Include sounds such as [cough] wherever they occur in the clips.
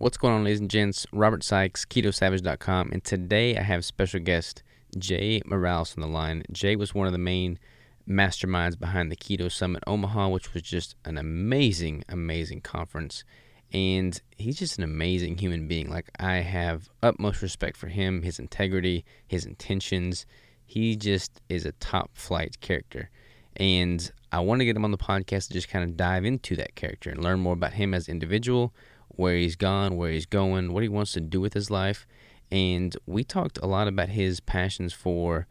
What's going on, ladies and gents? Robert Sykes, KetoSavage.com, and today I have special guest Jay Miralles on the line. Jay was one of the main masterminds behind the Keto Summit Omaha, which was just an amazing, amazing conference. And he's just an amazing human being. Like, I have utmost respect for him, his integrity, his intentions. He just is a top flight character. And I want to get him on the podcast to just kind of dive into that character and learn more about him as an individual where he's gone, where he's going, what he wants to do with his life. And we talked a lot about his passions for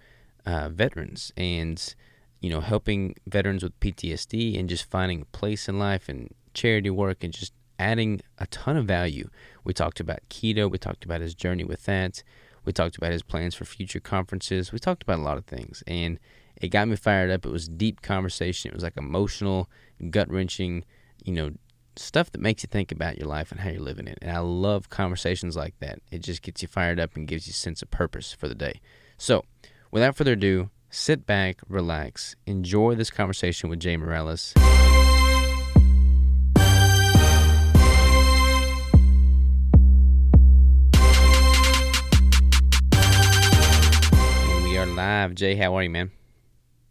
uh, veterans and, you know, helping veterans with PTSD and just finding a place in life and charity work and just adding a ton of value. We talked about keto, we talked about his journey with that, we talked about his plans for future conferences, we talked about a lot of things. And it got me fired up. It was deep conversation, it was like emotional, gut wrenching, you know, stuff that makes you think about your life and how you're living it. And I love conversations like that. It just gets you fired up and gives you a sense of purpose for the day. So, without further ado, sit back, relax, enjoy this conversation with Jay Miralles. And we are live. Jay, how are you, man?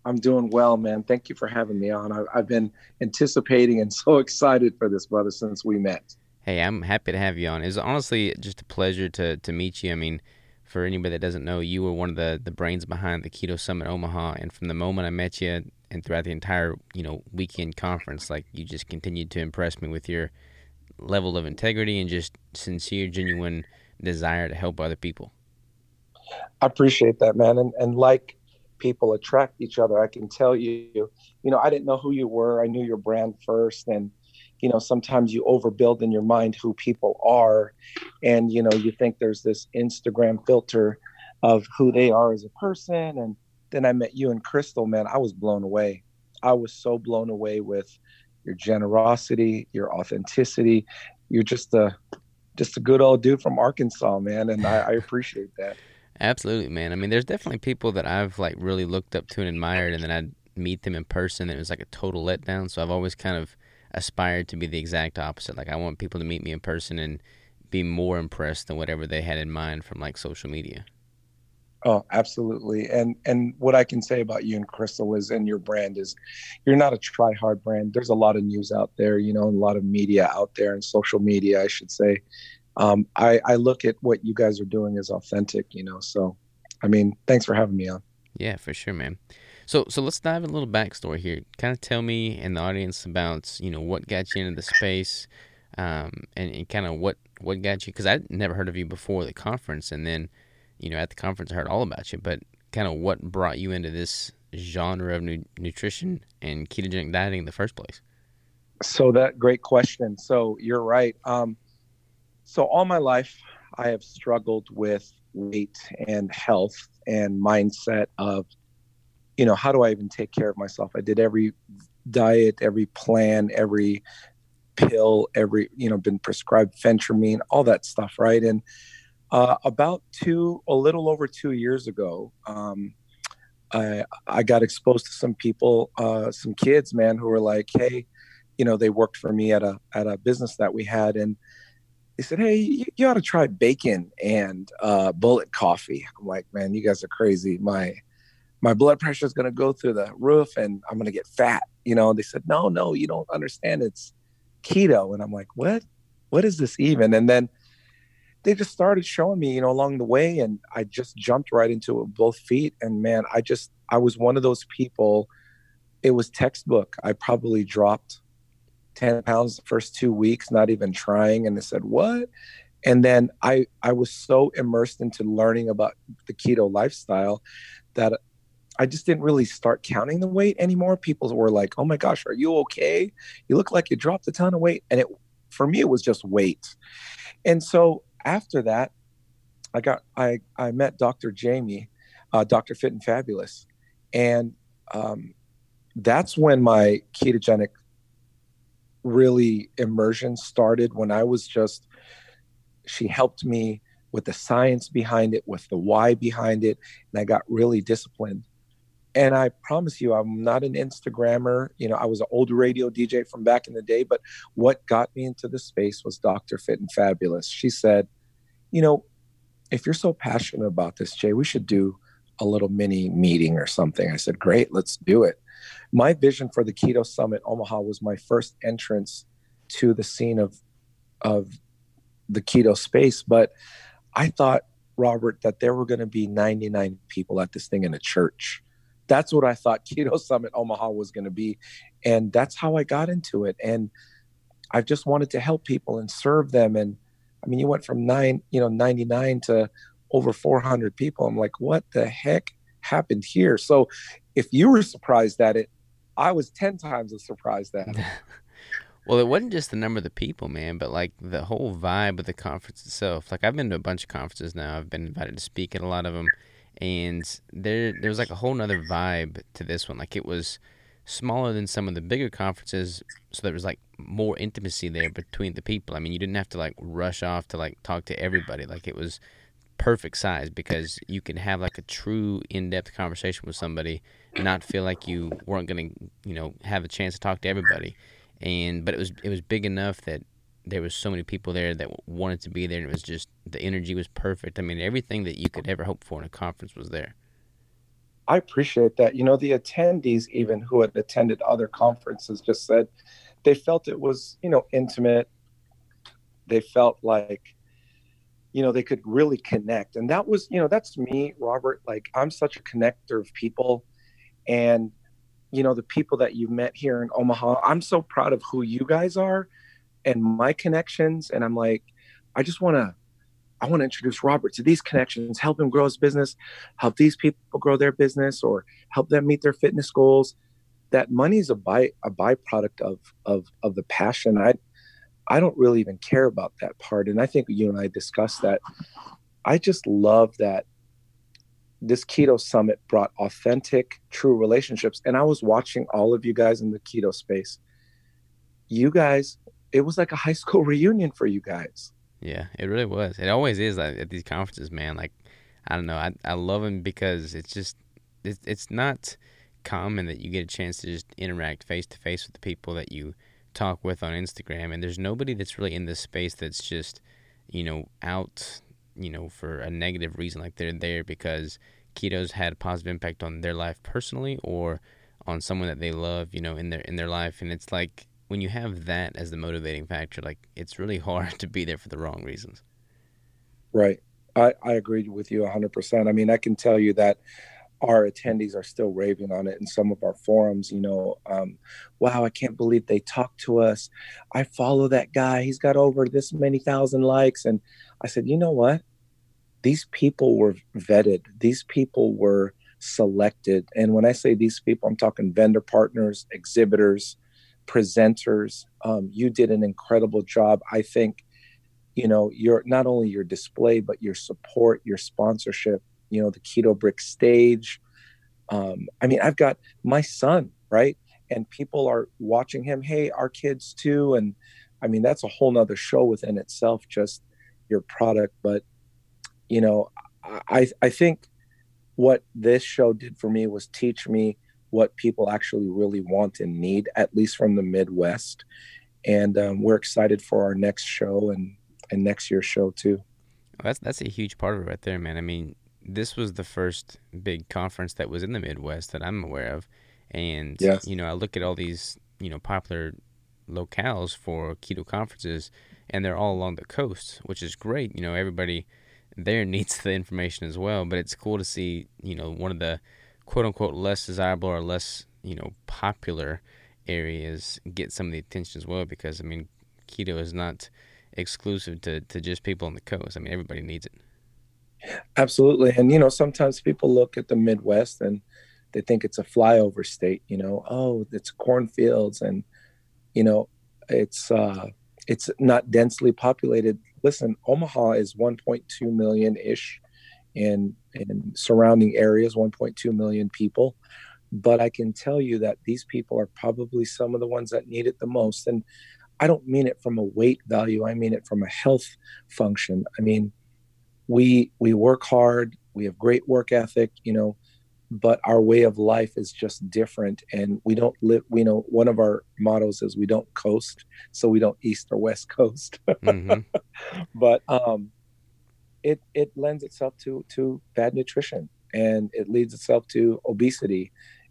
I'm doing well, man. Thank you for having me on. I, have been anticipating and [laughs] so excited for this, brother, since we met. Hey, I'm happy to have you on. It's honestly just a pleasure to to meet you. I mean, for anybody that doesn't know, you were one of the the brains behind the Keto Summit Omaha, and from the moment I met you and throughout the entire you know weekend conference, like you just continued to impress me with your level of integrity and just sincere, genuine desire to help other people. I appreciate that, man. And and like people attract each other. I can tell you, you know, I didn't know who you were. I knew your brand first. And, you know, sometimes you overbuild in your mind who people are. And, you know, you think there's this Instagram filter of who they are as a person. And then I met you and Crystal, man, I was blown away. I was so blown away with your generosity, your authenticity. You're just a just a good old dude from Arkansas, man, and I, I appreciate that. Absolutely, man. I mean, there's definitely people that I've like really looked up to and admired, and then I'd meet them in person, and it was like a total letdown. So I've always kind of aspired to be the exact opposite. Like I want people to meet me in person and be more impressed than whatever they had in mind from like social media. Oh, absolutely. And and what I can say about you and Crystal is and your brand is you're not a try hard brand. There's a lot of news out there, you know, and a lot of media out there and social media, I should say um, I, I look at what you guys are doing as authentic, you know. So, I mean, thanks for having me on. Yeah, for sure, man. So, so let's dive a little backstory here. Kind of tell me and the audience about you know what got you into the space, um, and, and kind of what what got you because I'd never heard of you before the conference, and then you know at the conference I heard all about you, but kind of what brought you into this genre of nu- nutrition and ketogenic dieting in the first place. So that great question. So you're right. Um, so all my life, I have struggled with weight and health and mindset of, you know, how do I even take care of myself? I did every diet, every plan, every pill, every, you know, been prescribed phentermine, all that stuff, right? And uh, about two, a little over two years ago, um, I, I got exposed to some people, uh, some kids, man, who were like, hey, you know, they worked for me at a at a business that we had, and they said, "Hey, you, you ought to try bacon and uh, bullet coffee." I'm like, "Man, you guys are crazy. My my blood pressure is going to go through the roof, and I'm going to get fat." You know, they said, "No, no, you don't understand. It's keto." And I'm like, "What? What is this even?" And then they just started showing me, you know, along the way, and I just jumped right into it with both feet. And man, I just I was one of those people. It was textbook. I probably dropped 10 pounds the first two weeks, not even trying. And they said, What? And then I, I was so immersed into learning about the keto lifestyle that I just didn't really start counting the weight anymore. People were like, "Oh my gosh, are you okay? You look like you dropped a ton of weight." And it, for me, it was just weight. And so after that, I got I I met Dr. Jamie, uh, Dr. Fit and Fabulous, and um, that's when my ketogenic really immersion started when I was just, she helped me with the science behind it, with the why behind it. And I got really disciplined. and I promise you, I'm not an Instagrammer. You know, I was an old radio DJ from back in the day, but what got me into the space was Dr. Fit and Fabulous. She said, you know, if you're so passionate about this, Jay, we should do a little mini meeting or something. I said, great, let's do it. My vision for the Keto Summit Omaha was my first entrance to the scene of of the keto space, but I thought, Robert, that there were going to be 99 people at this thing in a church. That's what I thought Keto Summit Omaha was going to be. And that's how I got into it. And I just wanted to help people and serve them. And I mean, you went from nine, you know, 99 to over 400 people. I'm like, what the heck happened here? So if you were surprised at it, I was 10 times as surprised it. [laughs] well, it wasn't just the number of the people, man, but like the whole vibe of the conference itself. Like I've been to a bunch of conferences now. I've been invited to speak at a lot of them. And there, there was like a whole nother vibe to this one. Like it was smaller than some of the bigger conferences, so there was like more intimacy there between the people. I mean, you didn't have to like rush off to like talk to everybody. Like it was perfect size because you could have like a true in-depth conversation with somebody, not feel like you weren't gonna, you know, have a chance to talk to everybody. And but it was it was big enough that there was so many people there that wanted to be there, and it was just the energy was perfect. I mean, everything that you could ever hope for in a conference was there. I appreciate that. You know, the attendees, even who had attended other conferences, just said they felt it was, you know, intimate. They felt like you know they could really connect and that was you know that's me robert like i'm such a connector of people and you know the people that you've met here in omaha i'm so proud of who you guys are and my connections and i'm like i just want to i want to introduce robert to these connections help him grow his business help these people grow their business or help them meet their fitness goals that money is a by a byproduct of of of the passion i I don't really even care about that part. And I think you and I discussed that. I just love that this keto summit brought authentic, true relationships. And I was watching all of you guys in the keto space. You guys, it was like a high school [laughs] reunion for you guys. Yeah, it really was. It always is like, at these conferences, man. Like, I don't know. I, I love them because it's just, it's, it's not common that you get a chance to just interact face to face with the people that you talk with on Instagram, and there's nobody that's really in this space that's just, you know, out, you know, for a negative reason. Like they're there because keto's had a positive impact on their life personally or on someone that they love, you know, in their in their life. And it's like when you have that as the motivating factor, like it's really [laughs] hard to be there for the wrong reasons. Right. I, I agree with you 100%. I mean, I can tell you that our attendees are still raving on it in some of our forums you know um, wow i can't believe they talked to us i follow that guy he's got over this many thousand likes and i said you know what these people were vetted these people were selected. And when i say these people i'm talking vendor partners exhibitors presenters. Um, you did an incredible job. I think you know your not only your display but your support your sponsorship you know the keto brick stage. Um, i mean i've got my son right? And people are watching him hey our kids too. And i mean that's a whole nother show within itself just your product. But you know i i think what this show did for me was teach me what people actually really want and need at least from the midwest and um, we're excited for our next show and and next year's show too that's that's a huge part of it right there man i mean this was the first big conference that was in the Midwest that I'm aware of. And, yes. you know, I look at all these, you know, popular locales for keto conferences, and they're all along the coast, which is great. You know, everybody there needs the information as well. But it's cool to see, you know, one of the quote unquote less desirable or less, you know, popular areas get some of the attention as well because, I mean, keto is not exclusive to, to just people on the coast. I mean, everybody needs it. Absolutely. And, you know, sometimes people look at the Midwest and they think it's a flyover state, you know, oh, it's cornfields and, you know, it's, uh, it's not densely populated. Listen, Omaha is 1.2 million ish in, in surrounding areas, 1.2 million people. But I can tell you that these people are probably some of the ones that need it the most. And I don't mean it from a weight value, I mean it from a health function. I mean, we we work hard we have great work ethic you know but our way of life is just different and we don't live we know one of our mottos is we don't coast so we don't east or west [laughs] coast mm-hmm. [laughs] but um it it lends itself to to bad nutrition and it leads itself to obesity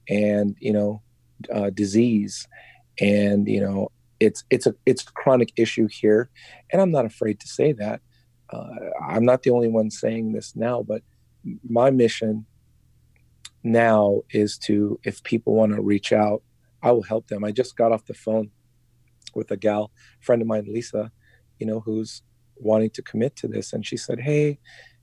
and you know uh, disease and you know it's it's a it's a chronic issue here and i'm not afraid to say that uh, i'm not the only one saying this now but my mission now is to if people want to reach out i will help them. I just got off the phone with a gal friend of mine lisa you know who's wanting to commit to this. And she said hey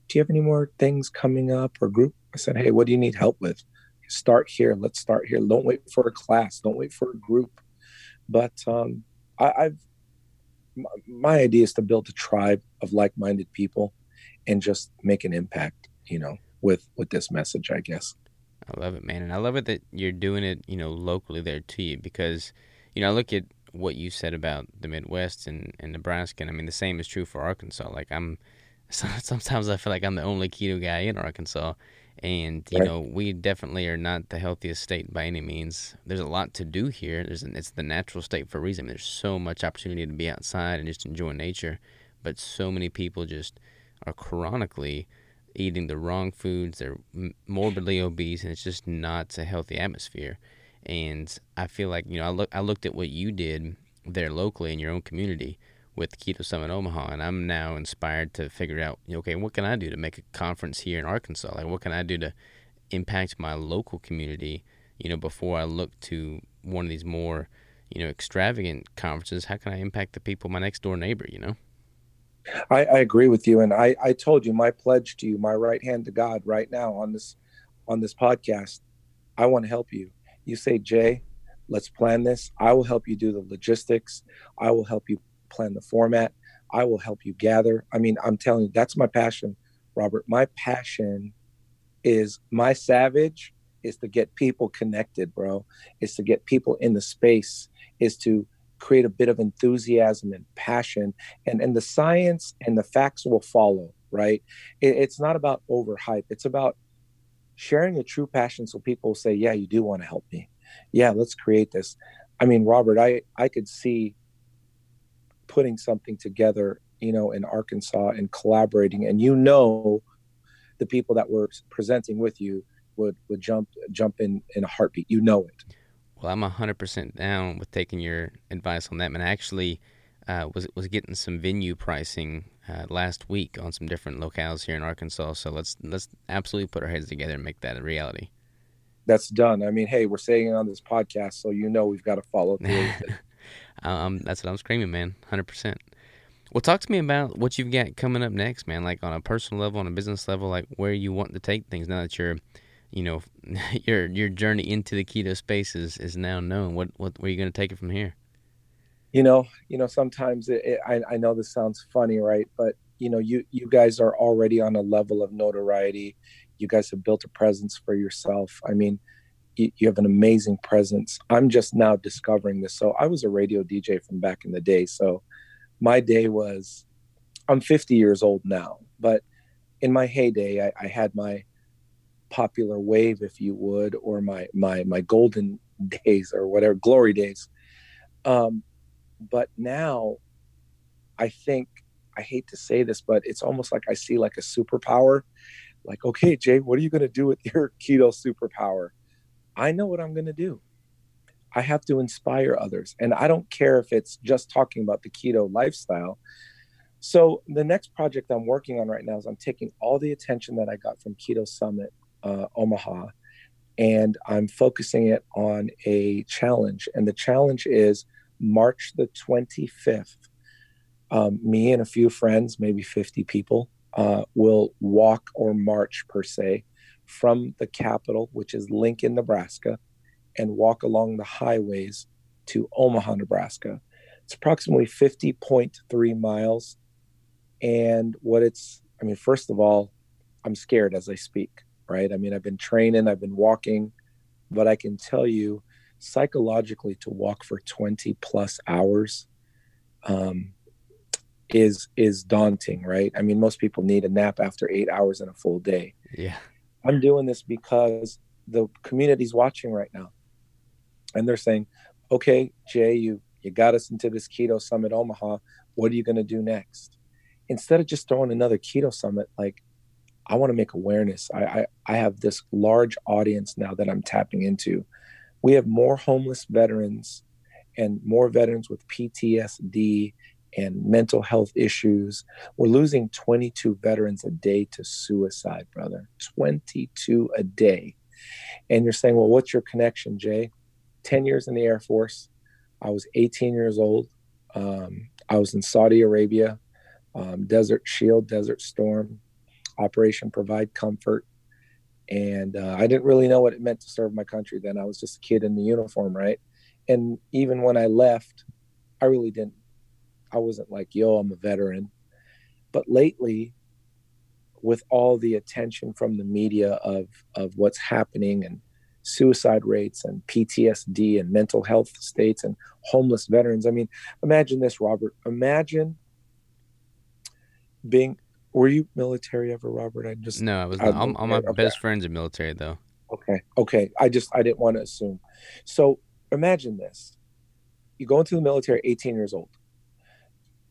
do you have any more things coming up or group? I said hey what do you need help with? Start here. Let's start here. Don't wait for a class. Don't wait for a group. But um, I, i've my idea is to build a tribe of like-minded people and just make an impact you know with with this message i guess I love it, man, and I love it that you're doing it, you know, locally there to you because, you know, I look at what you said about the Midwest and, and Nebraska, and I mean the same is true for Arkansas. Like I'm, [laughs] sometimes I feel like I'm the only keto guy in Arkansas, and you right. know we definitely are not the healthiest state by any means. There's a lot to do here. There's an, it's the natural state for a reason. There's so much opportunity to be outside and just enjoy nature, but so many people just are chronically eating the wrong foods. They're morbidly obese, and it's just not a healthy atmosphere. And I feel like you know I look I looked at what you did there locally in your own community with Keto Summit Omaha, and I'm now inspired to figure out okay what can I do to make a conference here in Arkansas? Like what can I do to impact my local community? You know before I look to one of these more you know extravagant conferences, how can I impact the people my next door neighbor? You know. I, I agree with you, and I, I told you my pledge to you, my right hand to God, right now on this on this podcast. I want to help you. You say, Jay, let's plan this. I will help you do the logistics. I will help you plan the format. I will help you gather. I mean, I'm telling you, that's my passion, Robert. My passion is my savage is to get people connected, bro. Is to get people in the space. Is to create a bit of enthusiasm and passion and and the science and the facts will follow right? It, it's not about overhype. It's about sharing a true passion so people say yeah you do want to help me. Yeah let's create this. I mean robert i i could see putting something together you know in arkansas and collaborating and you know the people that were presenting with you would would jump jump in in a heartbeat. You know it well, I'm hundred percent down with taking your advice on that. Man, I actually uh, was was getting some venue pricing uh, last week on some different locales here in Arkansas. So let's let's absolutely put our heads together and make that a reality. That's done. I mean, hey, we're saying it on this podcast, so you know we've got to follow through. [laughs] um, that's what I'm screaming, man. Hundred percent. Well, talk to me about what you've got coming up next, man. Like on a personal level, on a business level, like where you want to take things now that you're you know [laughs] your your journey into the keto space is, is now known. What what where are you going to take it from here? You know, you know, sometimes it, it, I I know this sounds funny, right? But you know, you you guys are already on a level of notoriety. You guys have built a presence for yourself. I mean, you, you have an amazing presence. I'm just now discovering this. So I was a radio DJ from back in the day. So my day was, I'm 50 years old now, but in my heyday, I, I had my popular wave, if you would, or my my my golden [laughs] days or whatever glory days. Um, but now, I think I hate to say this, but it's almost like I see like a superpower. Like, okay, Jay, what are you going to do with [laughs] your keto superpower? I know what I'm going to do. I have to inspire others. And I don't care if it's just talking about the keto lifestyle. So, the next project I'm working on right now is I'm taking all the attention that I got from Keto Summit uh, Omaha, and I'm focusing it on a challenge. And the challenge is March the 25th. Um, me and a few friends, maybe 50 people, uh, will walk or march per se from the capital, which is Lincoln, Nebraska, and walk along the highways to Omaha, Nebraska. It's approximately 50.3 miles. And what it's, I mean, first of all, I'm scared as I speak right? I mean, I've been training, I've been walking, but I can tell you psychologically to walk for 20 plus hours um, is is daunting, right? I mean, most people need a nap after eight hours in a full day. Yeah. I'm doing this because the community's watching right now, and they're saying, "Okay, Jay, you you got us into this keto summit Omaha. What are you going to do next?" Instead of just throwing another keto summit, like I want to make awareness. I, I I have this large audience now that I'm tapping into. We have more homeless veterans and more veterans with PTSD and mental health issues. We're losing 22 veterans a day to suicide, brother. 22 a day. And you're saying, well, what's your connection, Jay? 10 years in the Air Force. I was 18 years old. Um, I was in Saudi Arabia, um, Desert Shield, Desert Storm, Operation Provide Comfort. And uh, I didn't really know what it meant to serve my country then. I was just a kid in the uniform, right? And even when I left, I really didn't I wasn't like, yo, I'm a veteran. But lately, with all the attention from the media of of what's happening and suicide rates and PTSD and mental health states and homeless veterans. I mean, imagine this, Robert. Imagine being. Were you military ever, Robert? I just no. I was. Not, all, all my okay. best friends are military, though. Okay. Okay. I just I didn't want to assume. So imagine this: you go into the military, 18 years old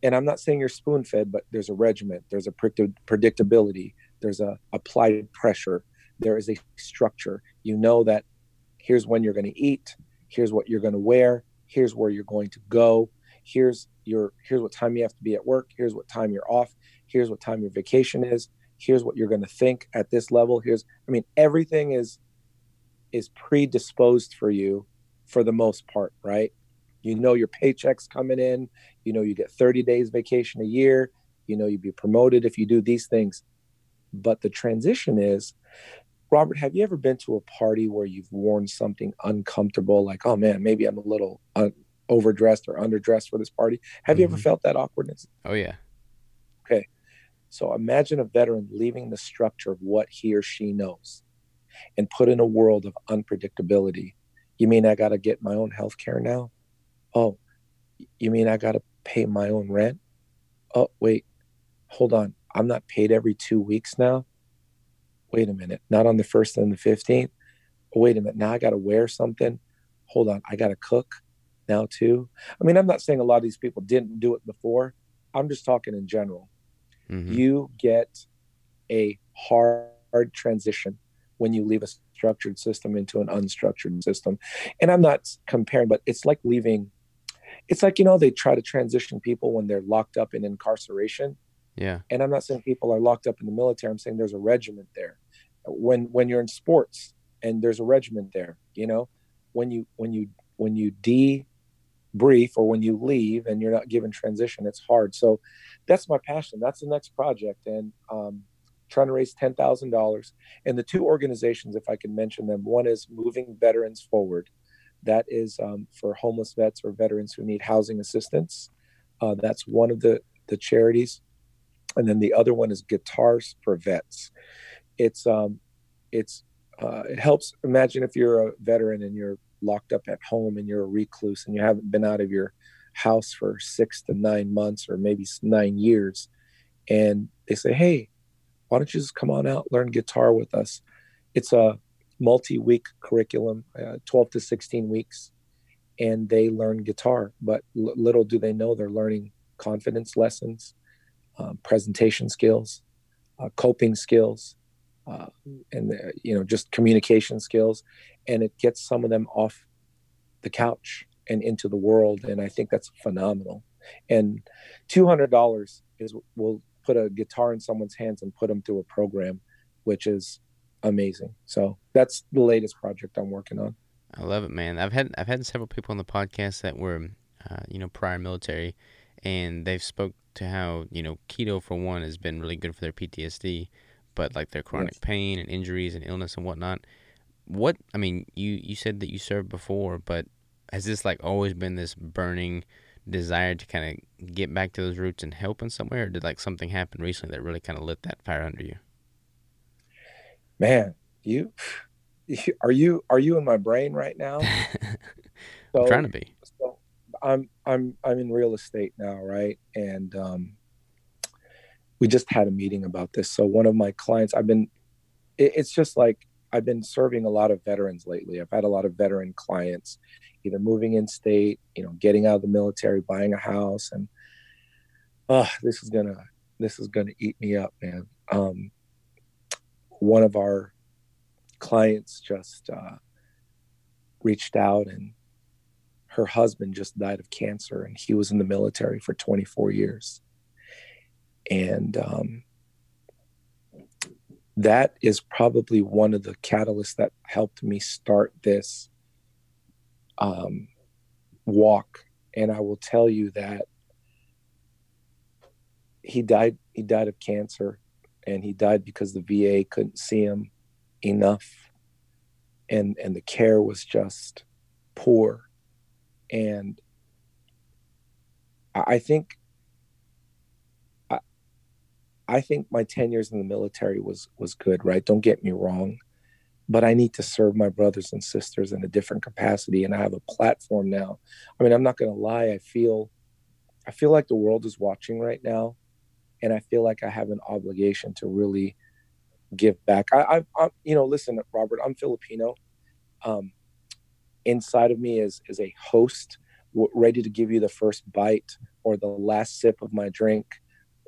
and I'm not saying you're spoon fed, but there's a regiment, there's a predictability, there's a applied pressure, there is a structure. You know that here's when you're going to eat, here's what you're going to wear, here's where you're going to go, here's your here's what time you have to be at work, here's what time you're off, here's what time your vacation is, here's what you're going to think at this level. Here's I mean everything is is predisposed for you for the most part, right? You know your paycheck's coming in. You know you get 30 days vacation a year. You know you'd be promoted if you do these things. But the transition is, Robert, have you ever been to a party where you've worn something uncomfortable, like, oh man, maybe I'm a little un- overdressed or underdressed for this party? Have mm-hmm. you ever mm-hmm. felt that awkwardness? Oh yeah. So imagine a veteran leaving the structure of what he or she knows and put in a world of unpredictability. You mean I got to get my own health care now? Oh, you mean I got to pay my own rent? Oh, wait, hold on. I'm not paid every two weeks now. Wait a minute. Not on the first and the 15th. Oh, wait a minute. Now I got to wear something. Hold on. I got to cook now too. I mean, I'm not saying a lot of these people didn't do it before. I'm just talking in general. Mm-hmm. You get a hard transition when you leave a structured system into an unstructured system. And I'm not comparing, but it's like leaving it's like you know they try to transition people when they're locked up in incarceration yeah and i'm not saying people are locked up in the military i'm saying there's a regiment there when when you're in sports and there's a regiment there you know when you when you when you debrief or when you leave and you're not given transition it's hard so that's my passion that's the next project and um, trying to raise $10000 and the two organizations if i can mention them one is moving veterans forward that is um, for homeless vets or veterans who need housing assistance. Uh, that's one of the, the charities. And then the other one is Guitars for Vets. It's um, it's uh, it helps. Imagine if you're a veteran and you're locked up at home and you're a recluse and you haven't been out of your house for six to nine months or maybe nine years, and they say, "Hey, why don't you just come on out, learn guitar with us?" It's a multi-week curriculum, uh, 12 to 16 weeks, and they learn guitar. But l- little do they know they're learning confidence lessons, um, presentation skills, uh, coping skills, uh, and uh, you know just communication skills, and it gets some of them off the couch and into the world. And I think that's phenomenal. And two hundred dollars is will put a guitar in someone's hands and put them through a program, which is amazing. So that's the latest project I'm working on. I love it, man. I've had I've had several people on the podcast that were, uh, you know, prior military, and they've spoke to how you know keto for one has been really good for their PTSD, but like their chronic yes. pain and injuries and illness and whatnot. What I mean, you you said that you served before, but has this like always been this burning desire to kind of get back to those roots and help in some way, or did like something happen recently that really kind of lit that fire under you? man, you [laughs] are you are you in my brain right now? [laughs] so, I'm trying to be. So I'm I'm I'm in real estate now, right? And um, we just had a meeting about this. So one of my clients, I've been, it, it's just like I've been serving a lot of veterans lately. I've had a lot of veteran clients, either moving in state, you know, getting out of the military, buying a house, and oh, this is gonna this is gonna eat me up, man. Um, one of our clients just uh, reached out and her husband just died of cancer and he was in the military for 24 years and um, that is probably one of the catalysts that helped me start this um, walk. And i will tell you that he died he died of cancer and he died because the va couldn't see him enough. And and the care was just poor. And i think i think my 10 years in the military was was good right don't get me wrong but i need to serve my brothers and sisters in a different capacity and i have a platform now i mean i'm not going to lie i feel i feel like the world is watching right now and i feel like i have an obligation to really give back. I, I, you know, listen, Robert, I'm Filipino. Um, inside of me is is a host ready to give you the first bite or the last sip of my drink,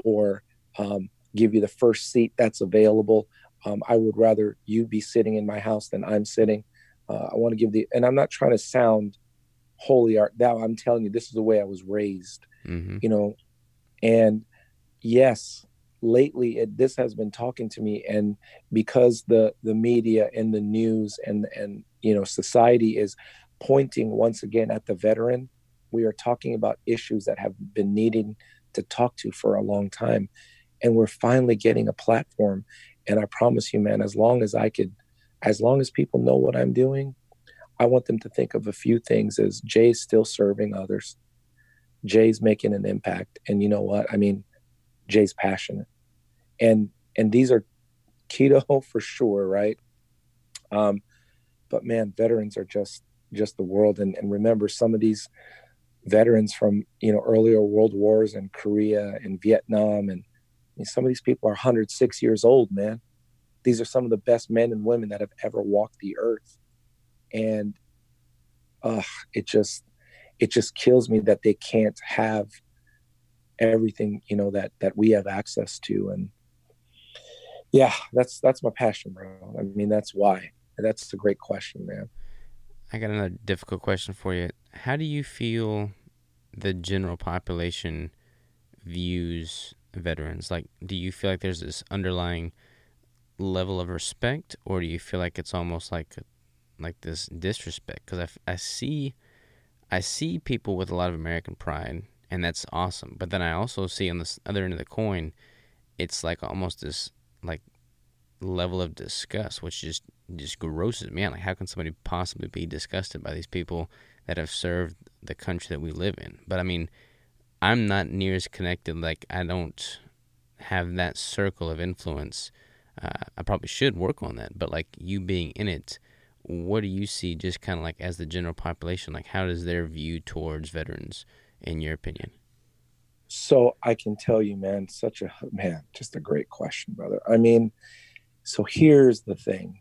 or um, give you the first seat that's available. Um, I would rather you be sitting in my house than I'm sitting. Uh, I want to give the, and I'm not trying to sound holy art thou. I'm telling you, this is the way I was raised. Mm-hmm. You know, and yes, lately it, this has been talking to me and because the the media and the news and and you know society is pointing once again at the veteran we are talking about issues that have been needing to talk to for a long time and we're finally getting a platform and i promise you man as long as i could as long as people know what i'm doing i want them to think of a few things as jay's still serving others jay's making an impact and you know what i mean Jay's passionate. And and these are keto [laughs] for sure, right? Um, but man, veterans are just just the world. And, and remember some of these veterans from you know earlier world wars and Korea and Vietnam and I mean, some of these people are 106 years old, man. These are some of the best men and women that have ever walked the earth. And uh, it just it just kills me that they can't have everything you know that that we have access to. And yeah that's that's my passion bro. I mean that's why. That's a great question man. I got another difficult question for you. How do you feel the general population views veterans like do you feel like there's this underlying level of respect or do you feel like it's almost like like this disrespect because I, I see i see people with a lot of american pride and that's awesome. But then I also see on this other end of the coin, it's like almost this like level of disgust, which just just grosses me out. Like, how can somebody possibly be disgusted by these people that have served the country that we live in? But I mean, I'm not near as connected. Like, I don't have that circle of influence. Uh, I probably should work on that. But like you being in it, what do you see? Just kind of like as the general population, like how does their view towards veterans? in your opinion? So I can tell you, man, such a [laughs] man, just a great question, brother. I mean, so here's the thing.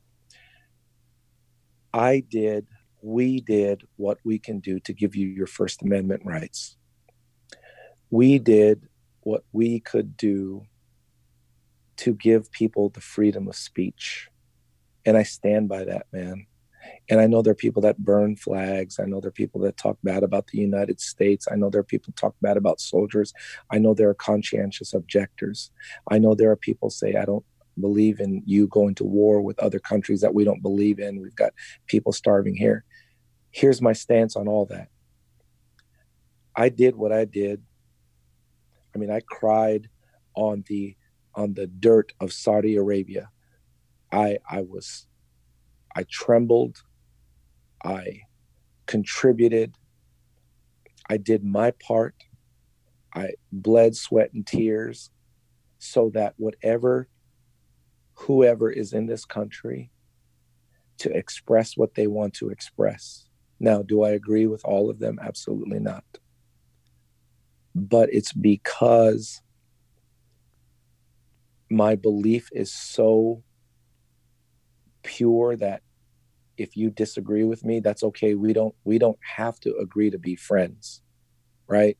I did, we did what we can do to give you your First Amendment rights. We did what we could do to give people the freedom of speech. And I stand by that, man. And I know there are people that burn flags. I know there are people that talk bad about the United States. I know there are people talk bad about soldiers. I know there are conscientious objectors. I know there are people say, I don't believe in you going to war with other countries that we don't believe in. We've got people starving here. Here's my stance on all that. I did what I did. I mean, I cried on the on the dirt of Saudi Arabia. I I was I trembled. I contributed. I did my part. I bled, sweat, and tears so that whatever, whoever is in this country, to express what they want to express. Now, do I agree with all of them? Absolutely not. But it's because my belief is so pure that if you disagree with me that's okay. We don't we don't have to agree to be friends right?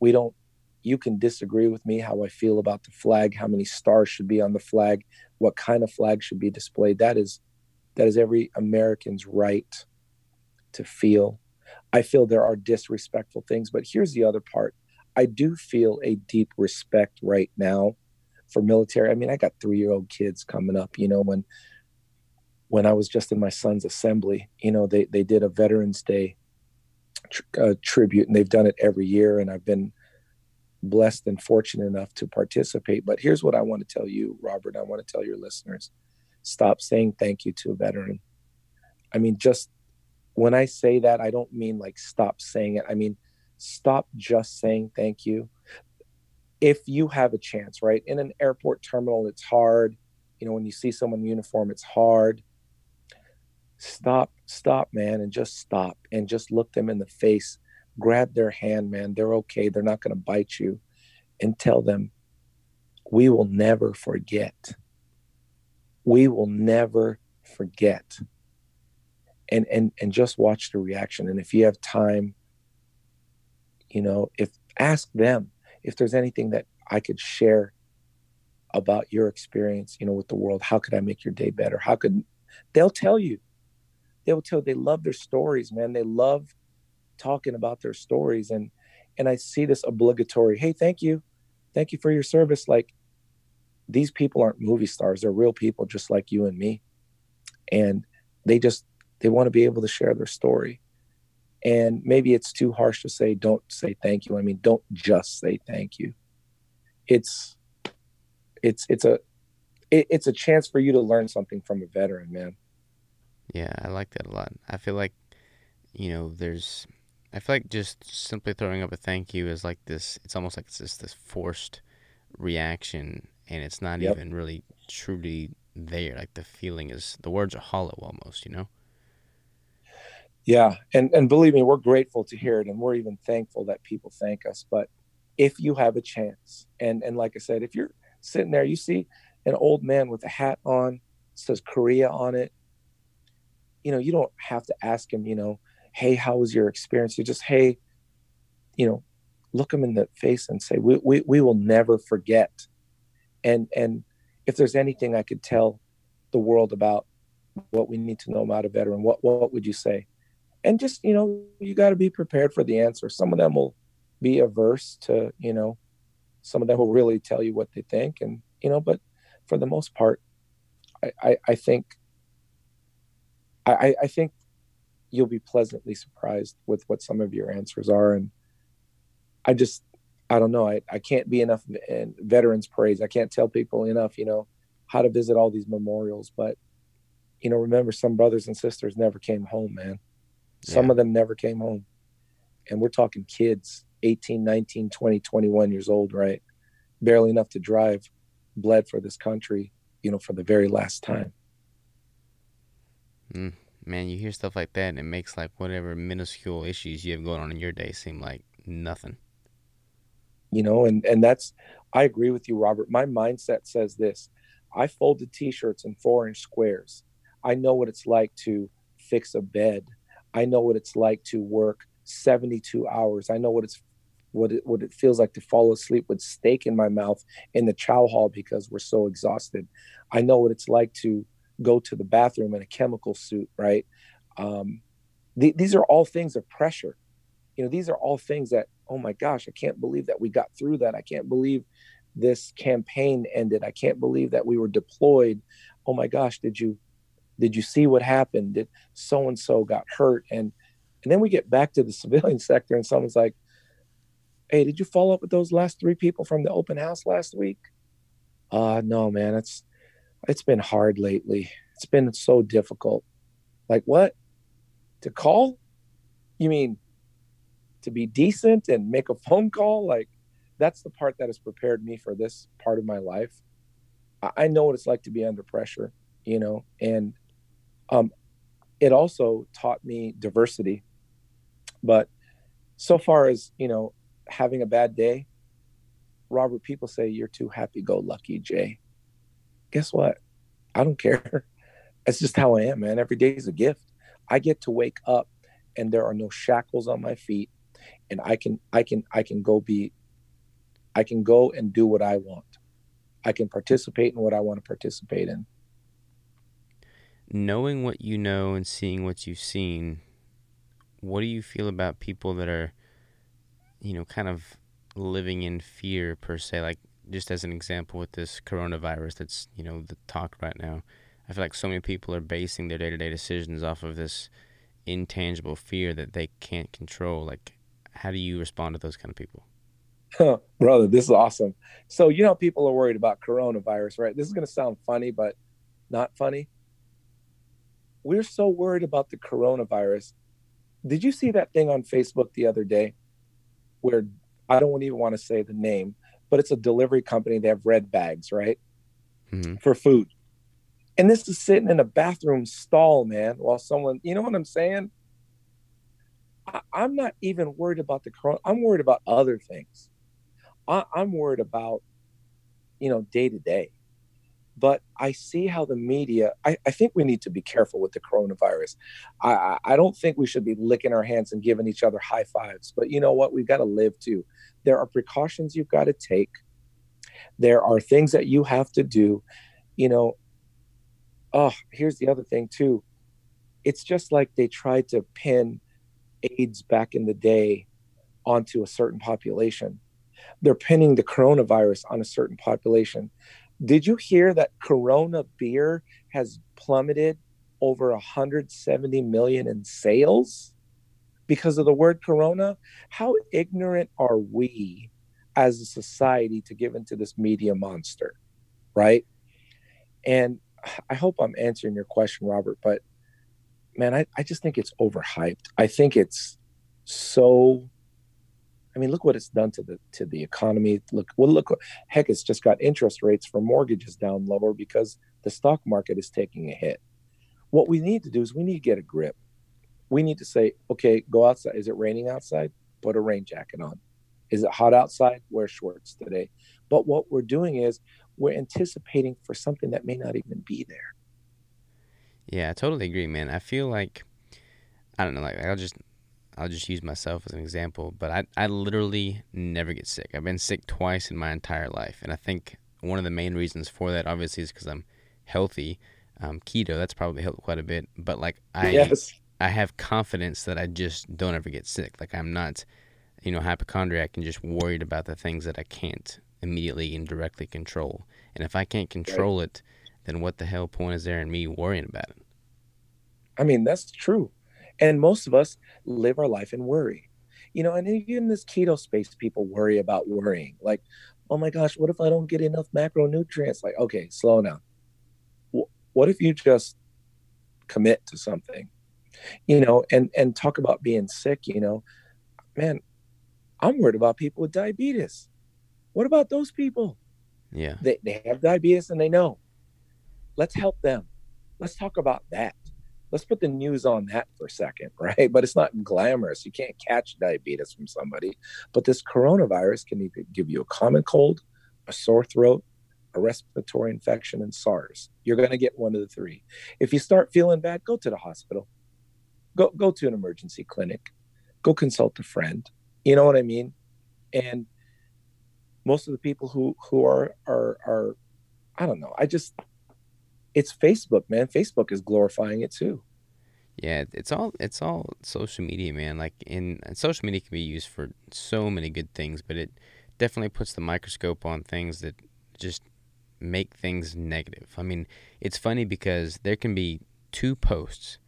We don't you can disagree with me how i feel about the flag how many stars should be on the flag what kind of flag should be displayed. That is that is every american's right to feel. I feel there are disrespectful things but here's the other part i do feel a deep respect right now for military i mean i got 3 year old kids coming up you know when when I was just in my son's assembly, you know, they they did a Veterans Day tr- uh, tribute, and they've done it every year, and I've been blessed and fortunate enough to participate. But here's what I want to tell you, Robert. I want to tell your listeners: stop saying thank you to a veteran. I mean, just when I say that, I don't mean like stop saying it. I mean, stop just saying thank you. If you have a chance, right? In an airport terminal, it's hard. You know, when you see someone in uniform, it's hard. Stop stop man and just stop and just look them in the face. Grab their hand man. They're okay. They're not going to bite you. And tell them we will never forget. We will never forget. And and and just watch the reaction. And if you have time you know if ask them if there's anything that i could share about your experience you know with the world how could i make your day better how could they'll tell you they will tell they love their stories, man. They love talking about their stories. And and I see this obligatory, hey, thank you. Thank you for your service. Like these people aren't movie stars. They're real people just like you and me. And they just they want to be able to share their story. And maybe it's too harsh to say don't say thank you. I mean, don't just say thank you. It's it's it's a it, it's a chance for you to learn something from a veteran, man. Yeah, I like that a lot. I feel like, you know, there's, I feel like just simply throwing up a thank you is like this. It's almost like it's just this forced reaction, and it's not yep. even really truly there. Like the feeling is, the words are hollow almost. You know. Yeah, and and believe me, we're grateful to hear it, and we're even thankful that people thank us. But if you have a chance, and and like I said, if you're sitting there, you see an old man with a hat on, says Korea on it, you know, you don't have to ask him, you know, hey, how was your experience? You just, hey, you know, look him in the face and say, we, we, we will never forget. And, and if there's anything I could tell the world about what we need to know about a veteran, what, what would you say? And just, you know, you got to be prepared for the answer. Some of them will be averse to, you know, some of them will really tell you what they think. And, you know, but for the most part, I, I, I think I, I think you'll be pleasantly surprised with what some of your answers are. And I just, I don't know. I, I can't be enough in veterans praise I can't tell people enough, you know, how to visit all these memorials. But, you know, remember some brothers and sisters never came home, man. Some yeah. of them never came home. And we're talking kids, 18, 19, 20, 21 years old, right? Barely enough to drive, bled for this country, you know, for the very last time. Mm, man, you hear stuff like that, and it makes like whatever minuscule issues you have going on in your day seem like nothing. You know, and and that's I agree with you, Robert. My mindset says this: I folded T-shirts in four-inch squares. I know what it's like to fix a bed. I know what it's like to work 72 hours. I know what it's what it what it feels like to fall asleep with steak in my mouth in the chow hall because we're so exhausted. I know what it's like to go to the bathroom in a chemical suit, right? Um, th- these are all things of pressure. You know, these are all things that, oh my gosh, I can't believe that we got through that. I can't believe this campaign ended. I can't believe that we were deployed. Oh my gosh, did you did you see what happened? Did so and so got hurt? And and then we get back to the [laughs] civilian sector and someone's like, Hey, did you follow up with those last three people from the open house last week? Uh no, man, it's it's been hard lately. It's been so difficult. Like what? To call? You mean to be decent and make a phone call? Like that's the part that has prepared me for this part of my life. I know what it's like to be under pressure, you know, and um, it also taught me diversity. But so far as you know, having a bad day, Robert, people say you're too happy go lucky, Jay guess what? I don't care. [laughs] That's just how I am, man. Every day is a gift. I get to wake up and there are no shackles on my feet and I can I can I can go be I can go and do what I want. I can participate in what I want to participate in. Knowing what you know and seeing what you've seen, what do you feel about people that are, you know, kind of living in fear per se? Like, just as an example, with this coronavirus that's, you know, the talk right now, I feel like so many people are basing their day to day decisions off of this intangible fear that they can't control. Like, how do you respond to those kind of people? Brother, this is awesome. So, you know, people are worried about coronavirus, right? This is going to sound funny, but not funny. We're so worried about the coronavirus. Did you see that thing on Facebook the other day where I don't even want to say the name, but it's a delivery company. They have red bags, right? Mm-hmm. For food. And this is sitting in a bathroom stall, man, while someone, you know what I'm saying? I, am not even worried about the corona. I'm worried about other things. I, I'm worried about, you know, day to day. But I see how the media, I, I think we need to be careful with the coronavirus. I, I don't think we should be licking our hands and giving each other high fives. But you know what? We've got to live too. There are precautions you've got to take, there are things that you have to do. You know, oh, here's the other thing too. It's just like they tried to pin AIDS back in the day onto a certain population they're pinning the coronavirus on a certain population. Did you hear that Corona beer has plummeted over 170 million in sales because of the word Corona? How ignorant are we as a society to give into this media monster, right? And I hope I'm answering your question, Robert, but man, I, I just think it's overhyped. I think it's so mean, look what it's done to the to the economy. Look, well, look, heck, it's just got interest rates for mortgages down lower because the stock market is taking a hit. What we need to do is we need to get a grip. We need to say, okay, go outside. Is it raining outside? Put a rain jacket on. Is it hot outside? Wear shorts today. But what we're doing is we're anticipating for something that may not even be there. Yeah, I totally agree, man. I feel like I don't know, like I'll just I'll just use myself as an example, but I, I literally never get sick. I've been sick twice in my entire life. And I think one of the main reasons for that, obviously, is because I'm healthy. Um, keto, that's probably helped quite a bit. But like, I, yes. I have confidence that I just don't ever get sick. Like, I'm not, you know, hypochondriac and just worried about the things that I can't immediately and directly control. And if I can't control right. it, then what the hell point is there in me worrying about it? I mean, that's true. And most of us live our life in worry. You know, and even in this keto space, people worry about worrying. Like, oh my gosh, what if I don't get enough macronutrients? Like, okay, slow down. What if you just commit to something? You know, and and talk about being sick, you know, man, I'm worried about people with diabetes. What about those people? Yeah. They, they have diabetes and they know. Let's help them. Let's talk about that let's put the news on that for a second, [laughs] right? But it's not glamorous. You can't catch diabetes from somebody. But this coronavirus can give you a common cold, a sore throat, a respiratory infection, and SARS. You're going to get one of the three. If you start feeling bad, go to the hospital. Go go to an emergency clinic. Go consult a friend. You know what I mean? And most of the people who who are are are I don't know. I just it's Facebook, man. Facebook is glorifying it too. Yeah, it's all it's all social media, man. Like in social media can be used for so many good things, but it definitely puts the microscope on things that just make things negative. I mean, it's funny because there can be two posts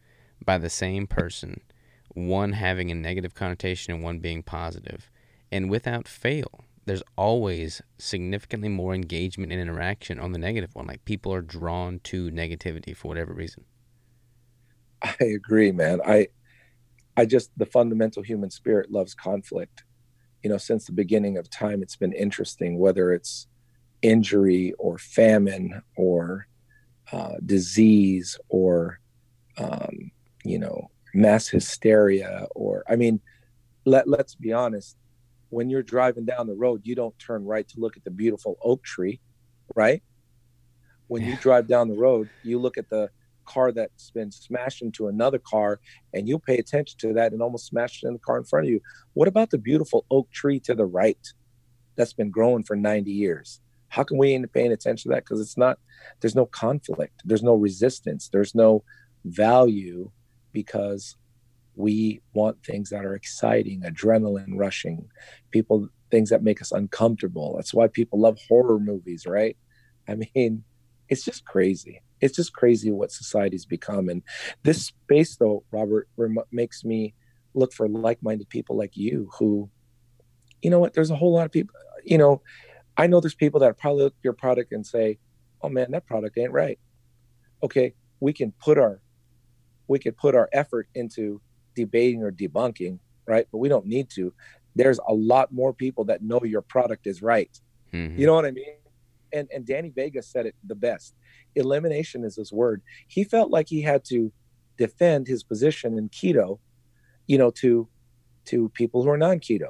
by the same person, one having a negative connotation and one being positive, and without fail, there's always significantly more engagement and interaction on the negative one. Like people are drawn to negativity for whatever reason. I agree, man. I I just the fundamental human spirit loves conflict. You know, since the beginning of time, it's been interesting whether it's injury or famine or uh, disease or um, you know mass hysteria or I mean, let let's be honest when you're driving down the road, you don't turn right to look at the beautiful oak tree, right? When yeah. you drive down the road, you look at the car that's been smashed into another car and you'll pay attention to that and almost smash it in the car in front of you. What about the beautiful oak tree to the right that's been growing for 90 years? How can we ain't paying attention to that? Because it's not, there's no conflict, there's no resistance, there's no value because we want things that are exciting, adrenaline rushing, people, things that make us uncomfortable. That's why people love horror movies, right? I mean, it's just crazy. It's just crazy what society's become. And this space, though, Robert, rem- makes me look for like-minded people like you who, you know what? There's a whole lot of people. You know, I know there's people that probably look at your product and say, "Oh man, that product ain't right." Okay, we can put our we could put our effort into debating or debunking, right? But we don't need to. There's a lot more people that know your product is right. Mm-hmm. You know what I mean? And and Danny Vega said it the best. Elimination is his word. He felt like he had to defend his position in keto, you know, to to people who are non-keto